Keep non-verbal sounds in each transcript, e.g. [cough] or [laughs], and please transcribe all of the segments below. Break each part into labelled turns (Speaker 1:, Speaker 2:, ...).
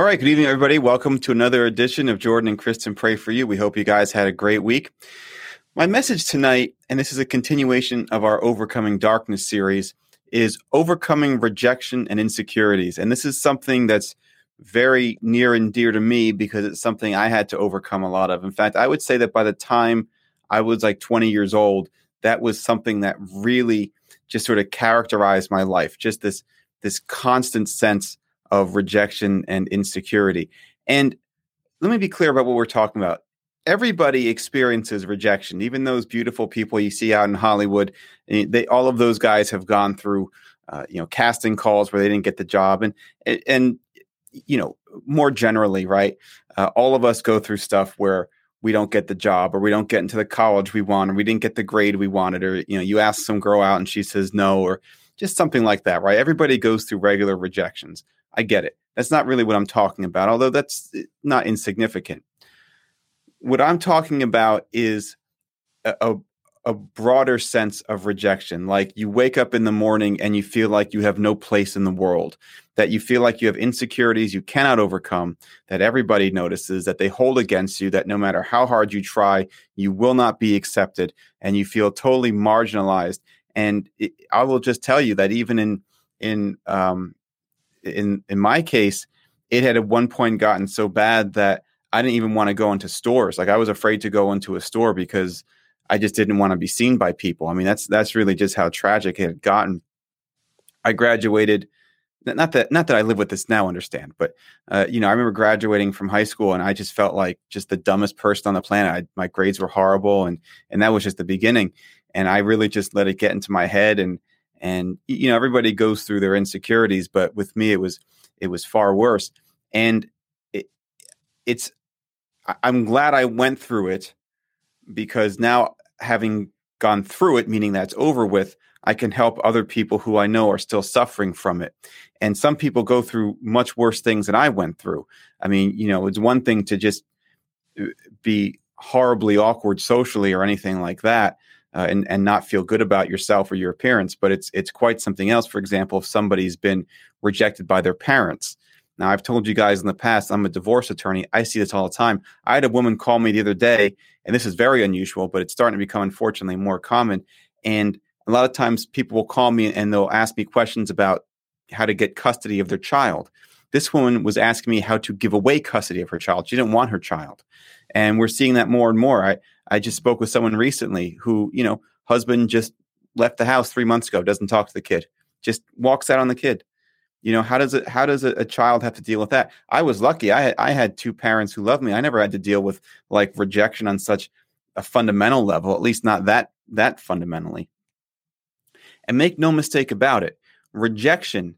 Speaker 1: All right, good evening, everybody. Welcome to another edition of Jordan and Kristen Pray for You. We hope you guys had a great week. My message tonight, and this is a continuation of our Overcoming Darkness series, is overcoming rejection and insecurities. And this is something that's very near and dear to me because it's something I had to overcome a lot of. In fact, I would say that by the time I was like 20 years old, that was something that really just sort of characterized my life. Just this this constant sense of rejection and insecurity. And let me be clear about what we're talking about. Everybody experiences rejection, even those beautiful people you see out in Hollywood. Eh, they, all of those guys have gone through, uh, you know, casting calls where they didn't get the job, and and you know, more generally, right? Uh, all of us go through stuff where we don't get the job, or we don't get into the college we want, or we didn't get the grade we wanted, or you know, you ask some girl out and she says no, or just something like that, right? Everybody goes through regular rejections. I get it. That's not really what I'm talking about, although that's eh, not insignificant. What I'm talking about is a, a, a, broader sense of rejection. Like you wake up in the morning and you feel like you have no place in the world, that you feel like you have insecurities you cannot overcome, that everybody notices, that they hold against you, that no matter how hard you try, you will not be accepted, and you feel totally marginalized. And it, I will just tell you that even in in um, in in my case, it had at one point gotten so bad that I didn't even want to go into stores. Like I was afraid to go into a store because I just didn't want to be seen by people. I mean, that's that's really just how tragic it had gotten. I graduated. Not that not that I live with this now, understand, but uh, you know, I remember graduating from high school and I just felt like just the dumbest person on the planet. I, my grades were horrible, and and that was just the beginning. And I really just let it get into my head, and and you know everybody goes through their insecurities but with me it was it was far worse. And it, it's i'm glad i went through it because now having gone through it meaning that's over with i can help other people who i know are still suffering from it. And some people go through much worse things than i went through. I mean you know it's one thing to just uh, be horribly awkward socially or anything like that uh, and and not feel good about yourself or your appearance. But it's it's quite something else. For example, if somebody's been rejected by their parents. Now, I've told you guys in the past, I'm a divorce attorney. I see this all the time. I had a woman call me the other day, and this is very unusual, but it's starting to become unfortunately more common. And a lot of times people will call me and they'll ask me questions about how to get custody of their child. This woman was asking me how to give away custody of her child. She didn't want her child. And we're seeing that more and more. I, I just spoke with someone recently who, you know, husband just left the house three months ago, doesn't talk to the kid, just walks out on the kid. You know, how does it how does a, a child have to deal with that? I was lucky. I had I had two parents who loved me. I never had to deal with like rejection on such a fundamental level, at least not that that fundamentally. And make no mistake about it, rejection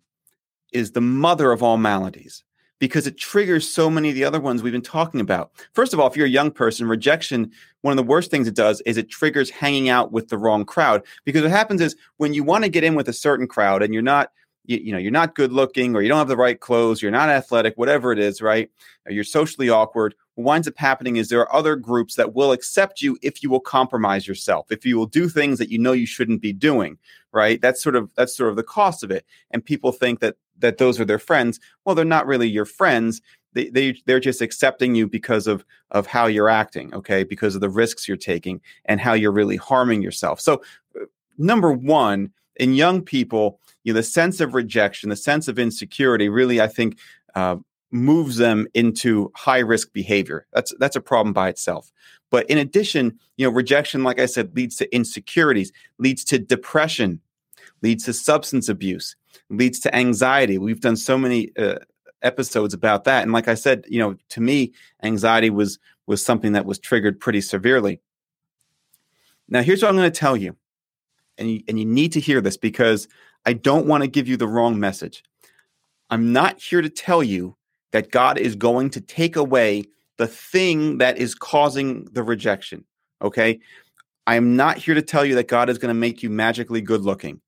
Speaker 1: is the mother of all maladies because it triggers so many of the other ones we've been talking about. First of all, if you're a young person, rejection, one of the worst things it does is it triggers hanging out with the wrong crowd. Because what happens is when you want to get in with a certain crowd and you're not, you, you know, you're not good looking or you don't have the right clothes, you're not athletic, whatever it is, right? Or you're socially awkward. What winds up happening is there are other groups that will accept you if you will compromise yourself, if you will do things that you know you shouldn't be doing, right? That's sort of that's sort of the cost of it. And people think that that those are their friends. Well, they're not really your friends. They, they they're just accepting you because of of how you're acting, okay? Because of the risks you're taking and how you're really harming yourself. So, uh, number one, in young people, you know, the sense of rejection, the sense of insecurity, really, I think, uh, moves them into high risk behavior. That's that's a problem by itself. But in addition, you know, rejection, like I said, leads to insecurities, leads to depression, leads to substance abuse, leads to anxiety. We've done so many uh, episodes about that, and like I said, you know, to me, anxiety was was something that was triggered pretty severely. Now, here's what I'm going to tell you, and you, and you need to hear this because I don't want to give you the wrong message. I'm not here to tell you that God is going to take away the thing that is causing the rejection. Okay. I am not here to tell you that God is going to make you magically good looking.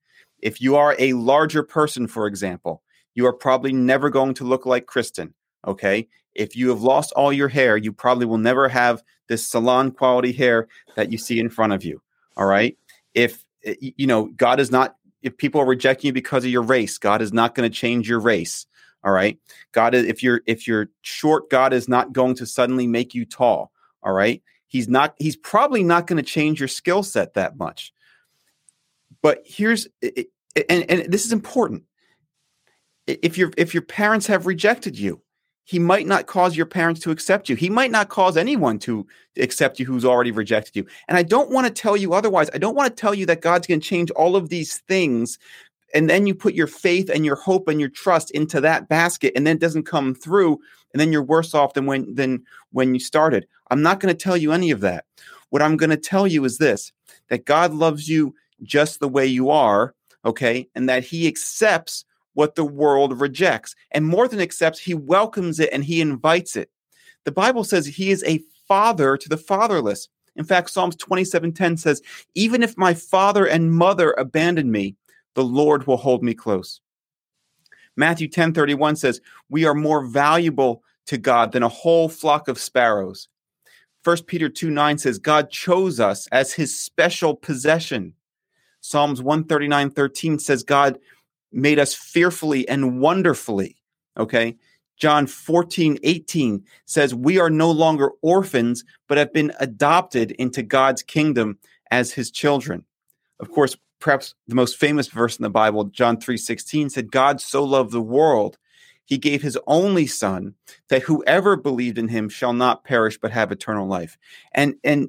Speaker 1: If you are a larger person, for example, you are probably never going to look like Kristen. Okay. If you have lost all your hair, you probably will never have this salon quality hair that you see in front of you. All right. If, eh, you know, God is not, if people are rejecting you because of your race, God is not going to change your race. All right. God is, if you're, if you're short, God is not going to suddenly make you tall. All right. He's not, he's probably not going to change your skill set that much. But here's, and, and this is important. If your, if your parents have rejected you, he might not cause your parents to accept you. He might not cause anyone to accept you who's already rejected you. And I don't want to tell you otherwise. I don't want to tell you that God's going to change all of these things and then you put your faith and your hope and your trust into that basket and then it doesn't come through and then you're worse off than when than when you started. I'm not going to tell you any of that. What I'm going to tell you is this that God loves you just the way you are, okay? And that he accepts what the world rejects. And more than accepts, he welcomes it and he invites it. The Bible says he is a father to the fatherless. In fact, Psalms 27:10 says, "Even if my father and mother abandon me, the Lord will hold me close." Matthew 10:31 says, "We are more valuable to God than a whole flock of sparrows." 1 Peter 2 9 says, God chose us as his special possession. Psalms 139 13 says, God made us fearfully and wonderfully. Okay. John 14, 18 says, We are no longer orphans, but have been adopted into God's kingdom as his children. Of course, perhaps the most famous verse in the Bible, John 3, 16, said, God so loved the world, he gave his only son, that whoever believed in him shall not perish but have eternal life. And and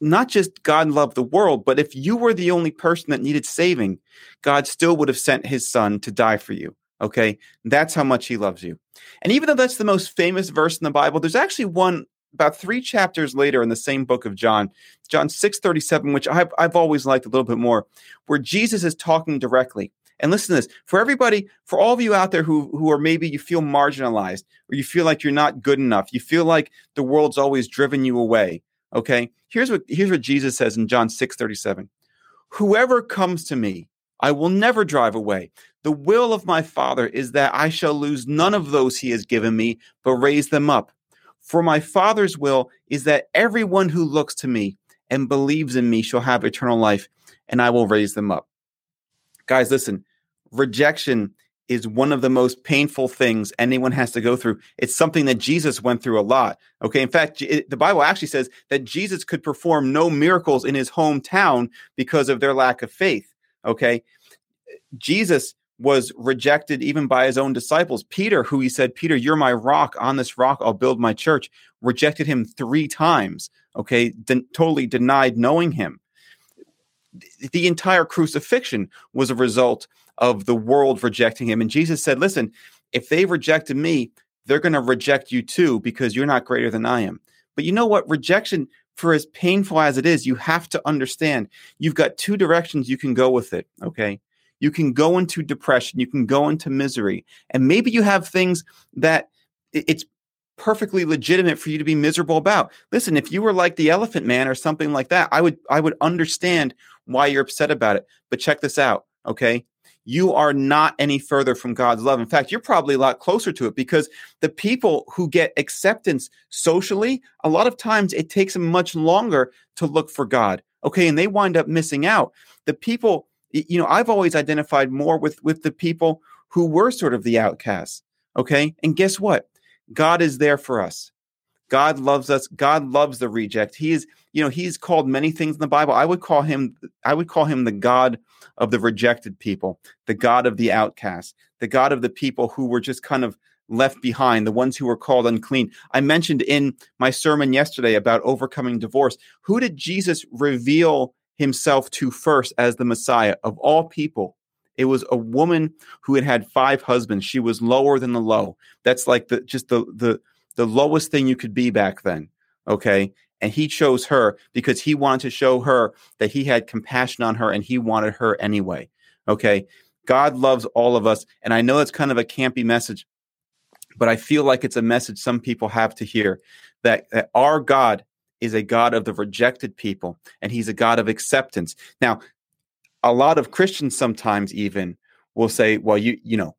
Speaker 1: not just God loved the world, but if you were the only person that needed saving, God still would have sent his son to die for you. Okay. That's how much he loves you. And even though that's the most famous verse in the Bible, there's actually one about three chapters later in the same book of John, John 6 37, which I've, I've always liked a little bit more, where Jesus is talking directly. And listen to this for everybody, for all of you out there who, who are maybe you feel marginalized or you feel like you're not good enough, you feel like the world's always driven you away. Okay. Here's what here's what Jesus says in John 6 37. Whoever comes to me, I will never drive away. The will of my Father is that I shall lose none of those he has given me, but raise them up. For my Father's will is that everyone who looks to me and believes in me shall have eternal life, and I will raise them up. Guys, listen, rejection is one of the most painful things anyone has to go through. It's something that Jesus went through a lot. Okay. In fact, it, the Bible actually says that Jesus could perform no miracles in his hometown because of their lack of faith. Okay. Jesus was rejected even by his own disciples. Peter, who he said, Peter, you're my rock. On this rock, I'll build my church, rejected him three times. Okay. Totally denied knowing him. The entire crucifixion was a result of the world rejecting him. And Jesus said, Listen, if they rejected me, they're going to reject you too because you're not greater than I am. But you know what? Rejection, for as painful as it is, you have to understand you've got two directions you can go with it. Okay. You can go into depression, you can go into misery, and maybe you have things that it's perfectly legitimate for you to be miserable about. Listen, if you were like the elephant man or something like that, I would I would understand why you're upset about it. But check this out, okay? You are not any further from God's love. In fact, you're probably a lot closer to it because the people who get acceptance socially, a lot of times it takes them much longer to look for God. Okay. And they wind up missing out. The people, you know, I've always identified more with, with the people who were sort of the outcasts. Okay. And guess what? God is there for us. God loves us. God loves the reject. He is, you know, he's called many things in the Bible. I would call him, I would call him the God of the rejected people, the God of the outcast, the God of the people who were just kind of left behind, the ones who were called unclean. I mentioned in my sermon yesterday about overcoming divorce. Who did Jesus reveal himself to first as the Messiah of all people? It was a woman who had had five husbands. She was lower than the low. That's like the just the the the lowest thing you could be back then. Okay. And he chose her because he wanted to show her that he had compassion on her and he wanted her anyway. Okay. God loves all of us. And I know it's kind of a campy message, but I feel like it's a message some people have to hear that, that our God is a God of the rejected people and he's a God of acceptance. Now, a lot of Christians sometimes even will say, well, you, you know,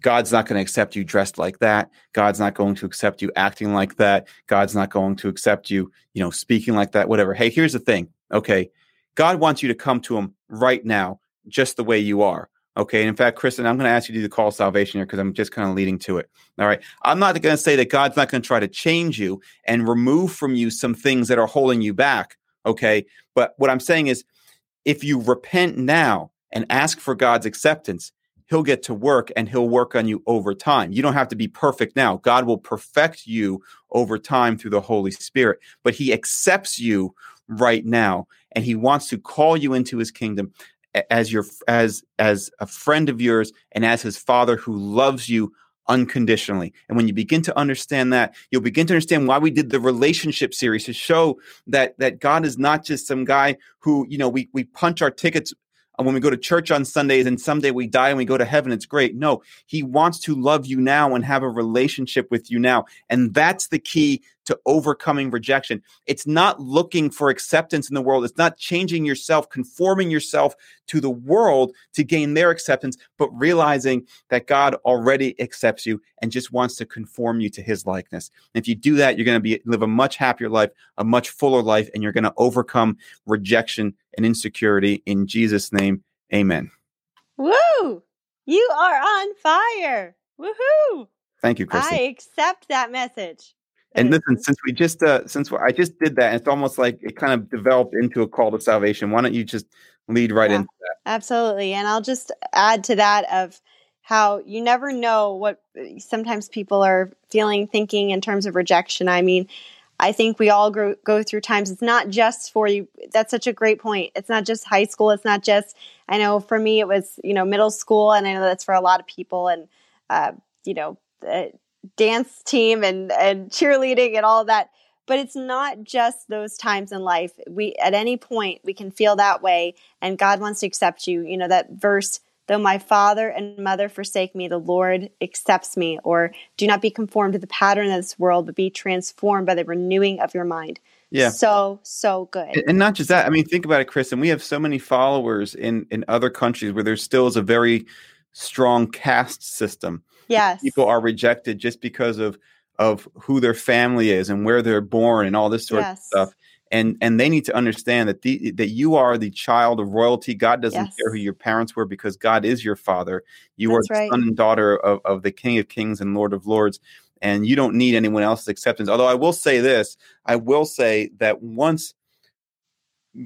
Speaker 1: God's not going to accept you dressed like that. God's not going to accept you acting like that. God's not going to accept you, you know, speaking like that, whatever. Hey, here's the thing. Okay. God wants you to come to him right now, just the way you are. Okay. And in fact, Kristen, I'm going to ask you to do the call salvation here because I'm just kind of leading to it. All right. I'm not going to say that God's not going to try to change you and remove from you some things that are holding you back. Okay. But what I'm saying is if you repent now and ask for God's acceptance, he'll get to work and he'll work on you over time. You don't have to be perfect now. God will perfect you over time through the Holy Spirit, but he accepts you right now and he wants to call you into his kingdom as your as as a friend of yours and as his father who loves you unconditionally. And when you begin to understand that, you'll begin to understand why we did the relationship series to show that that God is not just some guy who, you know, we we punch our tickets Uh, when we go to church on Sundays and someday we die and we go to heaven, it's great. No, he wants to love you now and have a relationship with you now. And that's the key to overcoming rejection. It's not looking for acceptance in the world. It's not changing yourself, conforming yourself to the world to gain their acceptance, but realizing that God already accepts you and just wants to conform you to his likeness. And if you do that, you're going to be live a much happier life, a much fuller life, and you're going to overcome rejection and insecurity in Jesus' name. Amen.
Speaker 2: Woo! You are on fire. Woohoo!
Speaker 1: Thank you, Kristen.
Speaker 2: I accept that message.
Speaker 1: And listen, since we just uh, since I just did that, it's almost like it kind of developed into a call to salvation. Why don't you just lead right yeah, into that?
Speaker 2: Absolutely. And I'll just add to that of how you never know what uh, sometimes people are feeling, thinking in terms of rejection. I mean, I think we all go, go through times. It's not just for you. That's such a great point. It's not just high school. It's not just, I know for me, it was, you know, middle school. And I know that's for a lot of people. And, uh, you know, uh, dance team and and cheerleading and all that but it's not just those times in life. We at any point we can feel that way and god wants to accept you. You know that verse though my father and mother forsake me the lord accepts me or do not be conformed to the pattern of this world but be transformed by the renewing of your mind.
Speaker 1: Yeah.
Speaker 2: So so good.
Speaker 1: And not just that i mean think about it Kristen we have so many followers in in other countries where there still is a very strong caste system
Speaker 2: Yes.
Speaker 1: People are rejected just because of of who their family is and where they're born and all this sort yes. of stuff. And and they need to understand that the that you are the child of royalty. God doesn't yes. care who your parents were because God is your father. You That's are the right. son and daughter of, of the King of Kings and Lord of Lords. And you don't need anyone else's acceptance. Although I will say this, I will say that once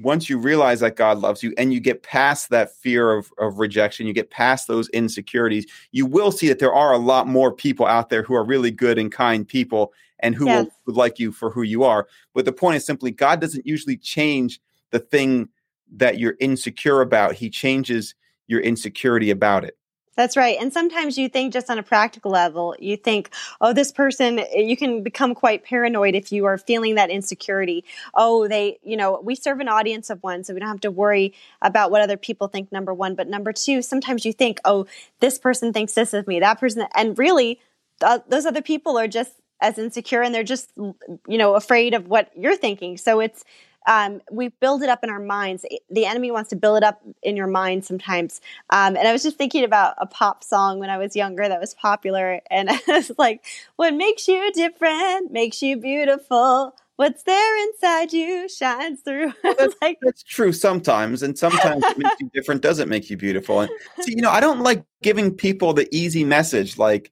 Speaker 1: once you realize that God loves you and you get past that fear of, of rejection, you get past those insecurities, you will see that there are a lot more people out there who are really good and kind people and who yes. will, like you for who you are. But the point is simply God doesn't usually change the thing that you're insecure about, He changes your insecurity about it.
Speaker 2: That's right. And sometimes you think just on a practical level, you think, oh, this person, eh, you can become quite paranoid if you are feeling that insecurity. Oh, they, you know, we serve an audience of one, so we don't have to worry about what other people think, number one. But number two, sometimes you think, oh, this person thinks this of me, that person, and really, uh, those other people are just as insecure and they're just, you know, afraid of what you're thinking. So it's, um, we build it up in our minds. The enemy wants to build it up in your mind sometimes. Um, and I was just thinking about a pop song when I was younger that was popular, and [laughs] I was like, "What makes you different makes you beautiful." What's there inside you shines through. [laughs]
Speaker 1: that's, like, that's true sometimes, and sometimes it makes you [laughs] different doesn't make you beautiful. And see, you know, I don't like giving people the easy message, like,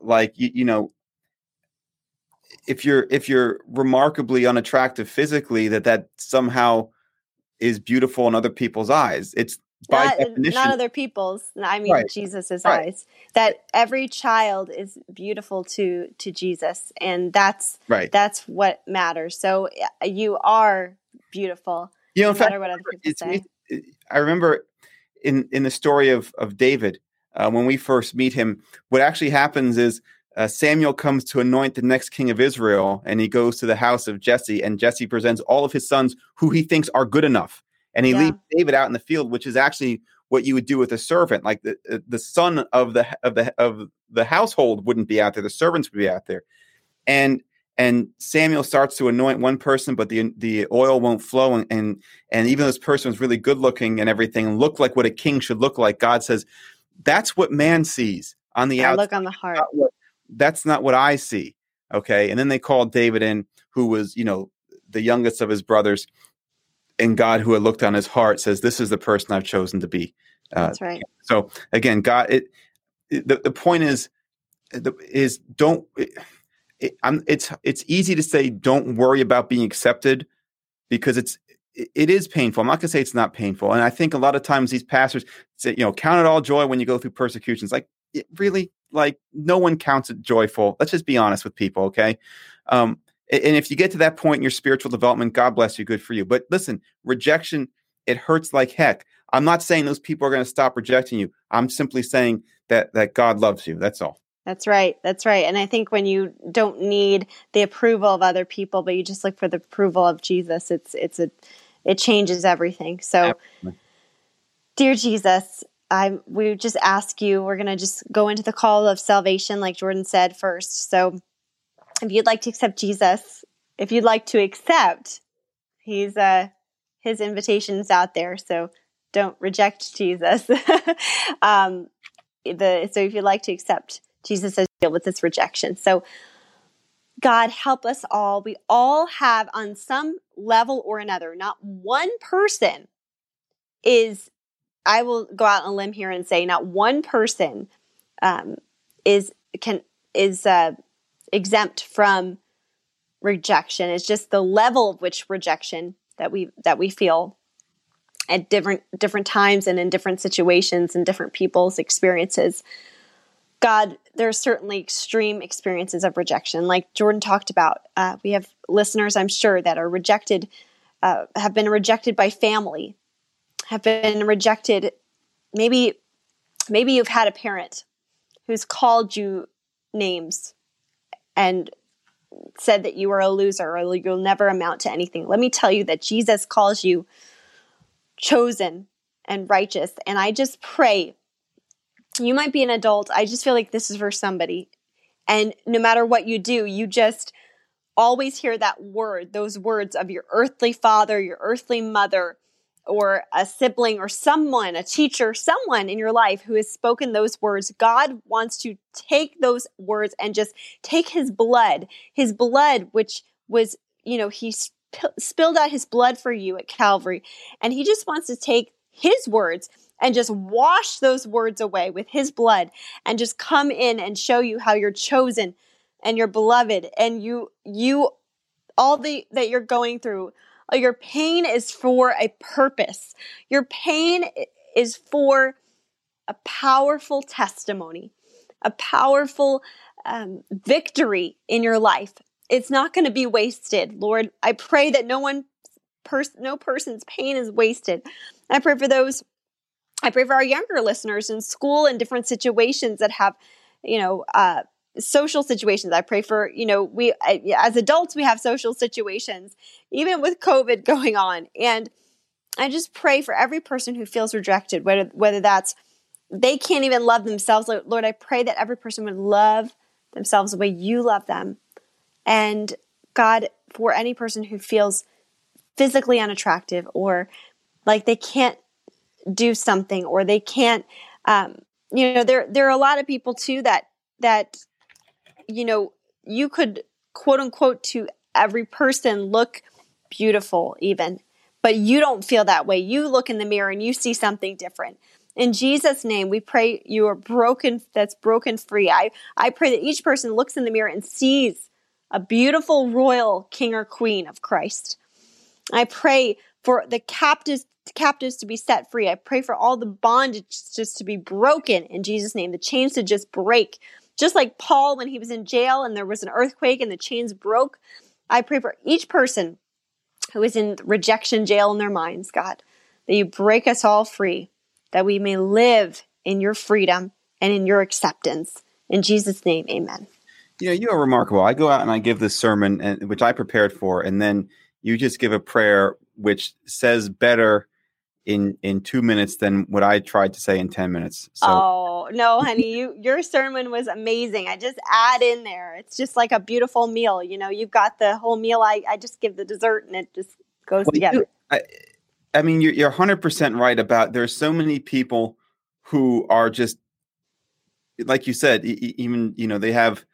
Speaker 1: like you, you know, if you're if you're remarkably unattractive physically that that somehow is beautiful in other people's eyes it's by
Speaker 2: not,
Speaker 1: definition
Speaker 2: not other people's i mean right. jesus's right. eyes that every child is beautiful to to jesus and that's
Speaker 1: right
Speaker 2: that's what matters so you are beautiful
Speaker 1: you know in fact what other people say i remember in in the story of of david uh, when we first meet him what actually happens is uh, Samuel comes to anoint the next king of Israel, and he goes to the house of Jesse, and Jesse presents all of his sons who he thinks are good enough, and he yeah. leaves David out in the field, which is actually what you would do with a servant. Like the uh, the son of the of the of the household wouldn't be out there; the servants would be out there, and and Samuel starts to anoint one person, but the the oil won't flow, and and, and even though this person was really good looking and everything, and looked like what a king should look like, God says, "That's what man sees on the
Speaker 2: I
Speaker 1: outside.
Speaker 2: look on the heart.
Speaker 1: Not what- That's not what I see." Okay, and then they called David in, who was you know the youngest of his brothers, and God, who had looked on his heart, says, "This is the person I've chosen to be." Uh,
Speaker 2: That's right.
Speaker 1: so again, God, it, it the, the point is the, is don't. It, it's it's easy to say don't worry about being accepted because it's it, is painful. I'm not going to say it's not painful, and I think a lot of times these pastors say, you know, count it all joy when you go through persecutions. Like it really, like no one counts it joyful. Let's just be honest with people, okay? Um, and if you get to that point in your spiritual development, God bless you, good for you. But listen, rejection it hurts like heck. I'm not saying those people are going to stop rejecting you. I'm simply saying that that God loves you. That's all.
Speaker 2: That's right. That's right. And I think when you don't need the approval of other people, but you just look for the approval of Jesus, it's it's a it changes everything. So,
Speaker 1: Absolutely.
Speaker 2: dear Jesus, I we just ask you. We're gonna just go into the call of salvation, like Jordan said first. So, if you'd like to accept Jesus, if you'd like to accept, he's uh his invitation's out there. So don't reject Jesus. [laughs] um, the so if you'd like to accept Jesus says deal with this rejection. So, God, help us all. We all have, on some level or another, not one person is, I will go out on a limb here and say, not one person um, is, can, is uh, exempt from rejection. It's just the level of which rejection that we, that we feel at different different times and in different situations and different people's experiences. God, there are certainly extreme experiences of rejection, like Jordan talked about. Uh, we have listeners, I'm sure, that are rejected, uh, have been rejected by family, have been rejected. Maybe, maybe you've had a parent who's called you names and said that you are a loser or you'll never amount to anything. Let me tell you that Jesus calls you chosen and righteous, and I just pray you might be an adult. I just feel like this is for somebody. And no matter what you do, you just always hear that word, those words of your earthly father, your earthly mother, or a sibling, or someone, a teacher, someone in your life who has spoken those words. God wants to take those words and just take his blood, his blood, which was, you know, he sp- spilled out his blood for you at Calvary. And he just wants to take his words and just wash those words away with his blood and just come in and show you how you're chosen and you're beloved and you you all the that you're going through your pain is for a purpose. Your pain is for a powerful testimony a powerful um, victory in your life. It's not going to be wasted lord. I pray that no one person no person's pain is wasted. I pray for those I pray for our younger listeners in school and different situations that have, you know, uh, social situations. I pray for, you know, we as adults we have social situations, even with COVID going on, and I just pray for every person who feels rejected, whether whether that's they can't even love themselves. Lord, I pray that every person would love themselves the way you love them, and God, for any person who feels physically unattractive or like they can't do something or they can't um, you know there there are a lot of people too that that you know you could quote unquote to every person look beautiful even but you don't feel that way. You look in the mirror and you see something different. In jesus name we pray you are broken that's broken free. I i pray that each person looks in the mirror and sees a beautiful royal king or queen of christ. I pray for the captives captives to be set free. I pray for all the bondage just to be broken in Jesus' name, the chains to just break. Just like Paul when he was in jail and there was an earthquake and the chains broke. I pray for each person who is in rejection jail in their minds, God, that you break us all free, that we may live in your freedom and in your acceptance. In Jesus' name, amen.
Speaker 1: You know, you are remarkable. I go out and I give this sermon, and, which I prepared for, and then you just give a prayer which says better in in two minutes than what I tried to say in ten minutes. So.
Speaker 2: Oh no, [laughs] honey, you your sermon was amazing. I just add in there. It's just like a beautiful meal. You know, you've got the whole meal. I I just give the dessert, and it just goes well, together. You,
Speaker 1: I, I mean, you're you're hundred percent right about. There's so many people who are just like you said. Even you know they have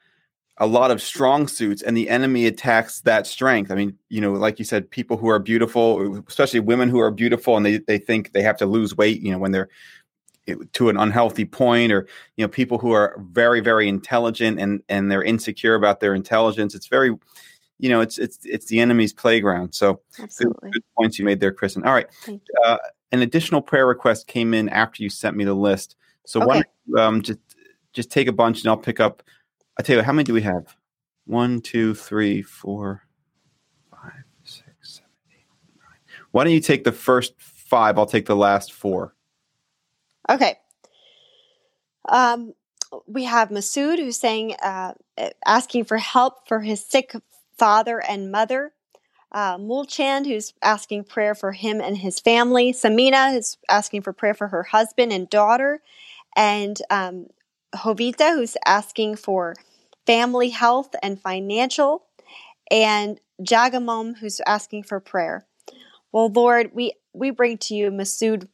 Speaker 1: a lot of strong suits and the enemy attacks that strength. I mean, you know, like you said, people who are beautiful, especially women who are beautiful and they, they think they have to lose weight, you know, when they're to an unhealthy point or, you know, people who are very, very intelligent and, and they're insecure about their intelligence. It's very, you know, it's, it's, it's the enemy's playground. So good, good, points you made there, Kristen. All right. Uh, an additional prayer request came in after you sent me the list. So okay. why don't you, um, just, just take a bunch and I'll pick up I tell you, how many do we have? One, two, three, four, five, six, seven, eight, nine. Why don't you take the first five? I'll take the last four.
Speaker 2: Okay. Um, we have Masood who's saying, uh, asking for help for his sick father and mother. Uh, Mulchand, who's asking prayer for him and his family. Samina is asking for prayer for her husband and daughter. And um, Hovita, who's asking for family health and financial, and Jagamom, who's asking for prayer. Well, Lord, we, we bring to you Masood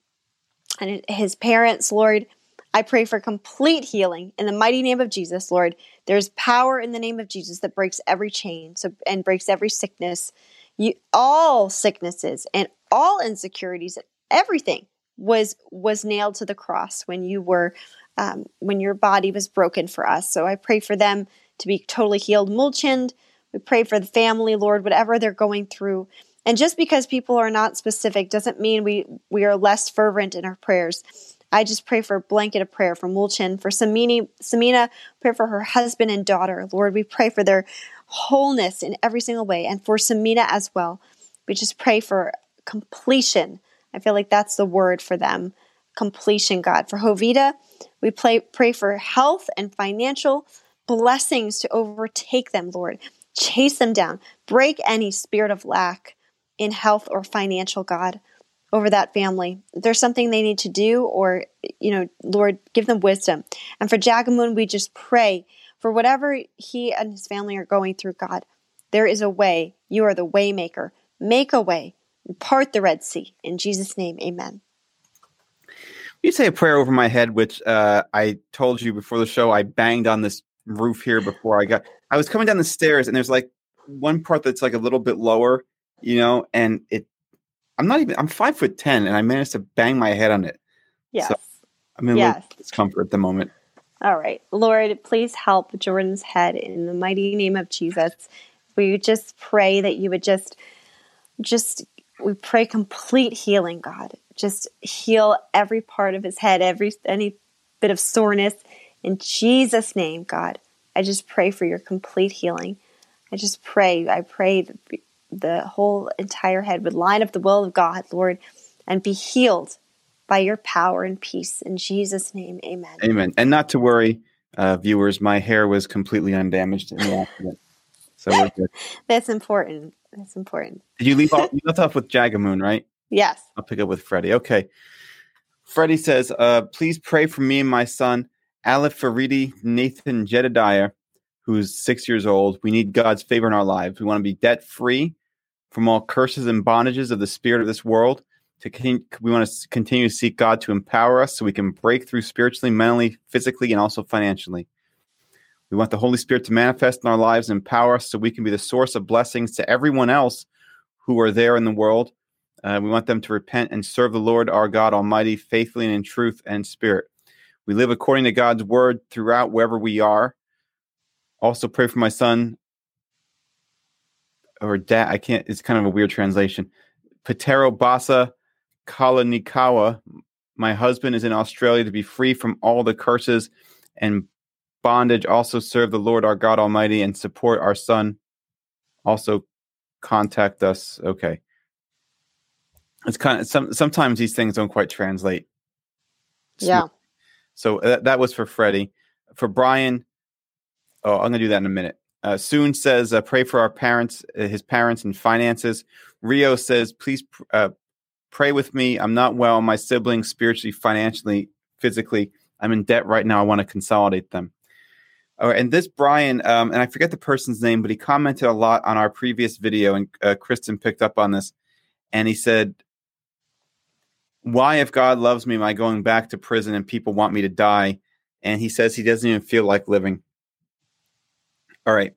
Speaker 2: and his parents, Lord. I pray for complete healing in the mighty name of Jesus, Lord. There's power in the name of Jesus that breaks every chain so, and breaks every sickness. You, all sicknesses and all insecurities, everything was was nailed to the cross when you were um, when your body was broken for us. So I pray for them to be totally healed. Mulchind, we pray for the family, Lord, whatever they're going through. And just because people are not specific doesn't mean we, we are less fervent in our prayers. I just pray for a blanket of prayer for Mulchin, for Samini, Samina, pray for her husband and daughter. Lord, we pray for their wholeness in every single way, and for Samina as well. We just pray for completion. I feel like that's the word for them completion, God. For Hovita, we pray, pray for health and financial blessings to overtake them, Lord. Chase them down. Break any spirit of lack in health or financial, God, over that family. There's something they need to do, or, you know, Lord, give them wisdom. And for Jagamoon, we just pray for whatever he and his family are going through, God. There is a way. You are the way maker. Make a way. Part the Red Sea. In Jesus' name, amen.
Speaker 1: You say a prayer over my head, which uh, I told you before the show. I banged on this roof here before I got. I was coming down the stairs, and there's like one part that's like a little bit lower, you know, and it. I'm not even. I'm five foot ten, and I managed to bang my head on it.
Speaker 2: Yes. So
Speaker 1: I'm in yes. discomfort at the moment.
Speaker 2: All right, Lord, please help Jordan's head in the mighty name of Jesus. We just pray that you would just, just we pray complete healing, God. Just heal every part of his head, every any bit of soreness. In Jesus' name, God, I just pray for your complete healing. I just pray, I pray that the whole entire head would line up the will of God, Lord, and be healed by your power and peace. In Jesus' name, amen.
Speaker 1: Amen. And not to worry, uh, viewers, my hair was completely undamaged in the accident. So we're [laughs] good.
Speaker 2: That's important. That's important.
Speaker 1: Did you leave off? [laughs] You left off with Jagamoon, right?
Speaker 2: Yes.
Speaker 1: I'll pick up with Freddie. Okay. Freddie says, uh, please pray for me and my son, Aleph Faridi Nathan Jedediah, who's six years old. We need God's favor in our lives. We want to be debt free from all curses and bondages of the spirit of this world. To continue, we want to continue to seek God to empower us so we can break through spiritually, mentally, physically, and also financially. We want the Holy Spirit to manifest in our lives and empower us so we can be the source of blessings to everyone else who are there in the world. Uh, we want them to repent and serve the Lord our God Almighty faithfully and in truth and spirit. We live according to God's word throughout wherever we are. Also, pray for my son or dad. I can't, it's kind of a weird translation. Patero Basa Kalanikawa. My husband is in Australia to be free from all the curses and bondage, also serve the Lord our God Almighty and support our Son. Also contact us. Okay. It's kind of some sometimes these things don't quite translate.
Speaker 2: Yeah.
Speaker 1: So that, that was for Freddie. For Brian, oh, I'm going to do that in a minute. Uh, Soon says, uh, pray for our parents, uh, his parents, and finances. Rio says, please uh, Pray with me. I'm not well. My siblings, spiritually, financially, physically, I'm in debt right now. I want to consolidate them. Right, and this Brian, um, and I forget the person's name, but he commented a lot on our previous video, and uh, Kristen picked up on this, and he said, "Why, if God loves me, am I going back to prison and people want me to die?" And he says he doesn't even feel like living. All right,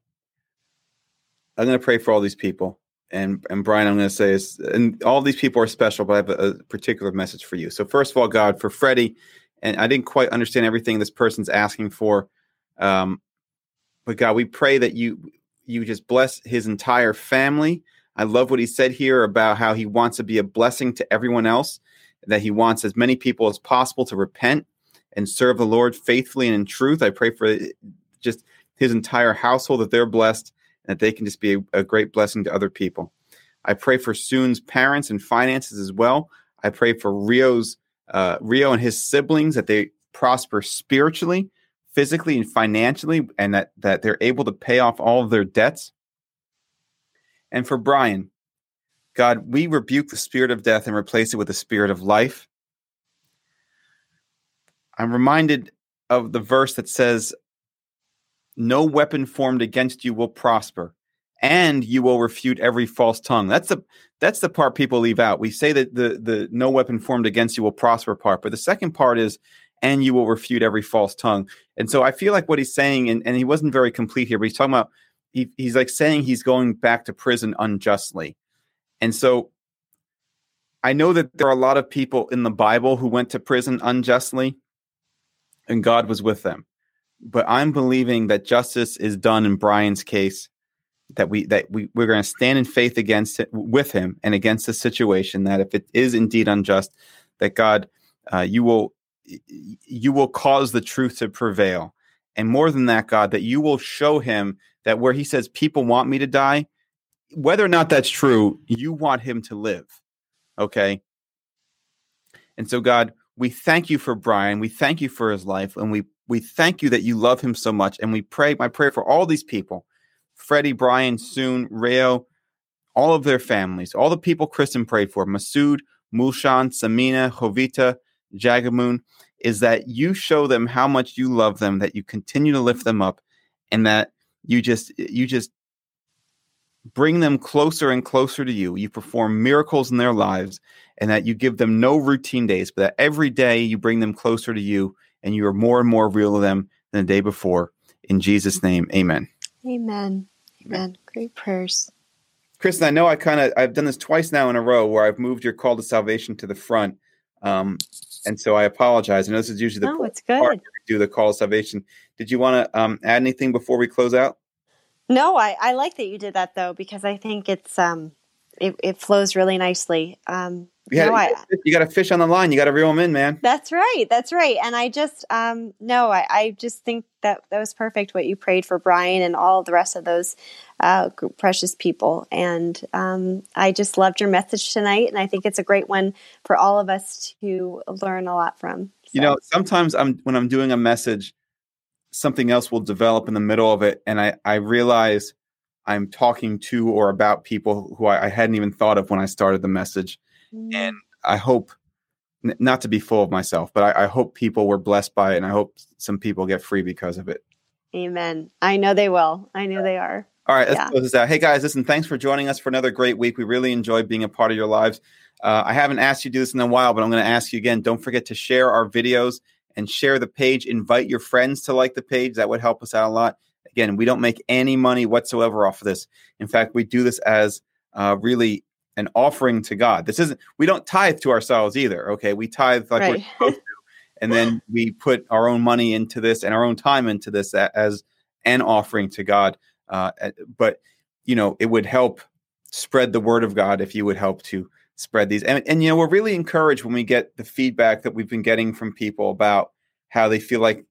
Speaker 1: I'm going to pray for all these people, and and Brian, I'm going to say is, and all these people are special, but I have a, a particular message for you. So first of all, God, for Freddie, and I didn't quite understand everything this person's asking for. Um, but God, we pray that you you just bless his entire family. I love what he said here about how he wants to be a blessing to everyone else, that he wants as many people as possible to repent and serve the Lord faithfully and in truth. I pray for just his entire household that they're blessed and that they can just be a, a great blessing to other people. I pray for Soon's parents and finances as well. I pray for Rio's uh, Rio and his siblings that they prosper spiritually physically and financially and that that they're able to pay off all of their debts? And for brian god we rebuke the spirit of death and replace it with the spirit of life. I'm reminded of the verse that says no weapon formed against you will prosper and you will refute every false tongue. That's the that's the part people leave out. We say that the the no weapon formed against you will prosper part but the second part is and you will refute every false tongue. And so I feel like what he's saying, and, and he wasn't very complete here, but he's talking about he, he's like saying he's going back to prison unjustly. And so I know that there are a lot of people in the Bible who went to prison unjustly, and God was with them. But I'm believing that justice is done in Brian's case. That we that we we're going to stand in faith against it with him and against the situation. That if it is indeed unjust, that God, uh, you will you will cause the truth to prevail. And more than that, God, that you will show him that where he says, people want me to die, whether or not that's true, you want him to live. Okay. And so, God, we thank you for Brian. We thank you for his life. And we, we thank you that you love him so much. And we pray, my prayer for all these people Freddie, Brian, Soon, Rayo, all of their families, all the people Kristen prayed for Masood, Mulshan, Samina, Jovita, Jagamoon, is that you show them how much you love them, that you continue to lift them up, and that you just you just bring them closer and closer to you. You perform miracles in their lives, and that you give them no routine days, but that every day you bring them closer to you, and you are more and more real to them than the day before. In Jesus' name, Amen.
Speaker 2: Amen. Amen. Great prayers.
Speaker 1: Kristen, I know I kind of I've done this twice now in a row where I've moved your call to salvation to the front. Um, and so I apologize. I know this is usually the
Speaker 2: no, it's good.
Speaker 1: do the call of salvation. Did you want to um, add anything before we close out?
Speaker 2: No, I, I like that you did that though because I think it's um it, it flows really nicely. Um,
Speaker 1: yeah,
Speaker 2: no, I,
Speaker 1: you got a fish on the line. You got to reel them in, man.
Speaker 2: That's right. That's right. And I just, um, no, I, I just think that that was perfect what you prayed for Brian and all the rest of those uh, precious people. And um, I just loved your message tonight. And I think it's a great one for all of us to learn a lot from.
Speaker 1: So. You know, sometimes I'm when I'm doing a message, something else will develop in the middle of it, and I I realize I'm talking to or about people who I, I hadn't even thought of when I started the message Mm. And I hope n- not to be full of myself, but I, I hope people were blessed by it, and I hope some people get free because of it.
Speaker 2: Amen. I know they will. I know they are.
Speaker 1: All right, let's yeah. close this out. Hey guys, listen, thanks for joining us for another great week. We really enjoyed being a part of your lives. Uh, I haven't asked you to do this in a while, but I'm going to ask you again. Don't forget to share our videos and share the page. Invite your friends to like the page. That would help us out a lot. Again, we don't make any money whatsoever off of this. In fact, we do this as uh, really an offering to God. This isn't we don't tithe to ourselves either. Okay, we tithe like right. we're supposed to, and then [laughs] we put our own money into this and our own time into this as an offering to God. Uh, but you know, it would help spread the word of God if you would help to spread these. And, and you know, we're really encouraged when we get the feedback that we've been getting from people about how they feel like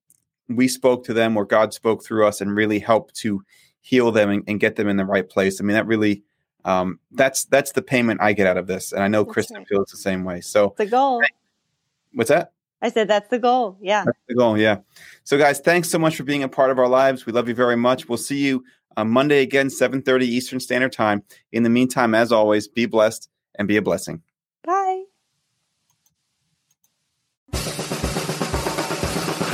Speaker 1: we spoke to them or God spoke through us and really helped to heal them and, and get them in the right place. I mean, that really um, that's that's the payment I get out of this, and I know that's Kristen right. feels the same way. So
Speaker 2: the goal.
Speaker 1: What's that?
Speaker 2: I said that's the goal. Yeah,
Speaker 1: that's the goal. Yeah. So guys, thanks so much for being a part of our lives. We love you very much. We'll see you on Monday again, seven thirty Eastern Standard Time. In the meantime, as always, be blessed and be a blessing.
Speaker 2: Bye.